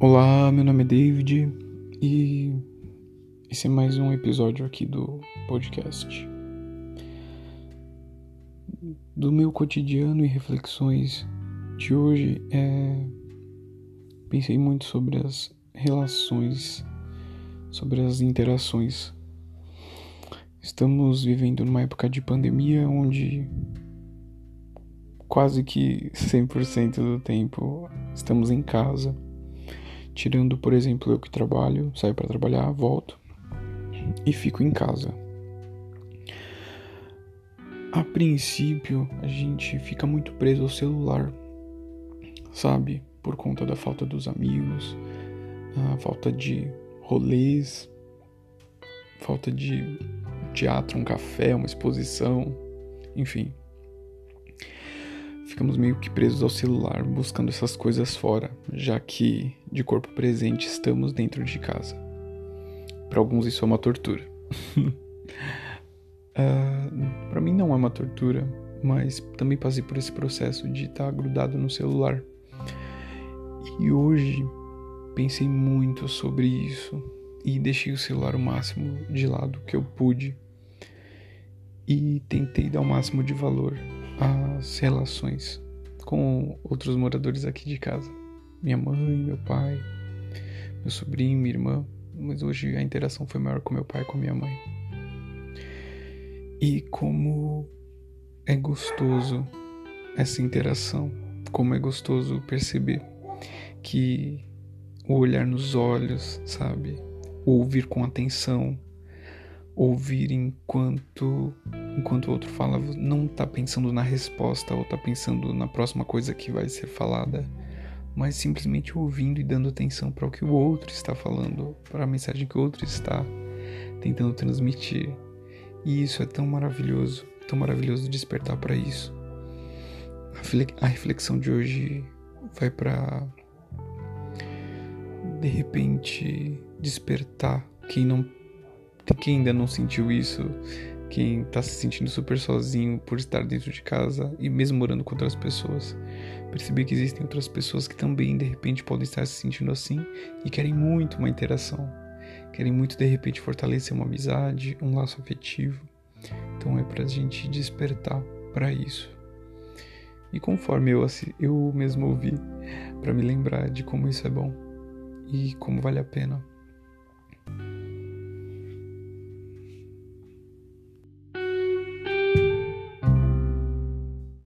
Olá, meu nome é David e esse é mais um episódio aqui do podcast. Do meu cotidiano e reflexões de hoje, é... pensei muito sobre as relações, sobre as interações. Estamos vivendo numa época de pandemia onde quase que 100% do tempo estamos em casa Tirando, por exemplo, eu que trabalho, saio para trabalhar, volto e fico em casa. A princípio, a gente fica muito preso ao celular, sabe? Por conta da falta dos amigos, a falta de rolês, falta de teatro, um café, uma exposição, enfim ficamos meio que presos ao celular, buscando essas coisas fora, já que de corpo presente estamos dentro de casa. Para alguns isso é uma tortura. uh, ah, Para mim não é uma tortura, mas também passei por esse processo de estar tá grudado no celular. E hoje pensei muito sobre isso e deixei o celular o máximo de lado que eu pude e tentei dar o máximo de valor as relações com outros moradores aqui de casa. Minha mãe, meu pai, meu sobrinho, minha irmã. Mas hoje a interação foi maior com meu pai e com minha mãe. E como é gostoso essa interação, como é gostoso perceber que o olhar nos olhos, sabe? Ouvir com atenção, ouvir enquanto enquanto o outro fala, não tá pensando na resposta ou tá pensando na próxima coisa que vai ser falada, mas simplesmente ouvindo e dando atenção para o que o outro está falando, para a mensagem que o outro está tentando transmitir. E isso é tão maravilhoso, tão maravilhoso despertar para isso. A reflexão de hoje vai para de repente despertar quem não quem ainda não sentiu isso, quem tá se sentindo super sozinho por estar dentro de casa e mesmo morando com outras pessoas. Perceber que existem outras pessoas que também de repente podem estar se sentindo assim e querem muito uma interação. Querem muito de repente fortalecer uma amizade, um laço afetivo. Então é pra gente despertar para isso. E conforme eu, eu mesmo ouvi, para me lembrar de como isso é bom e como vale a pena.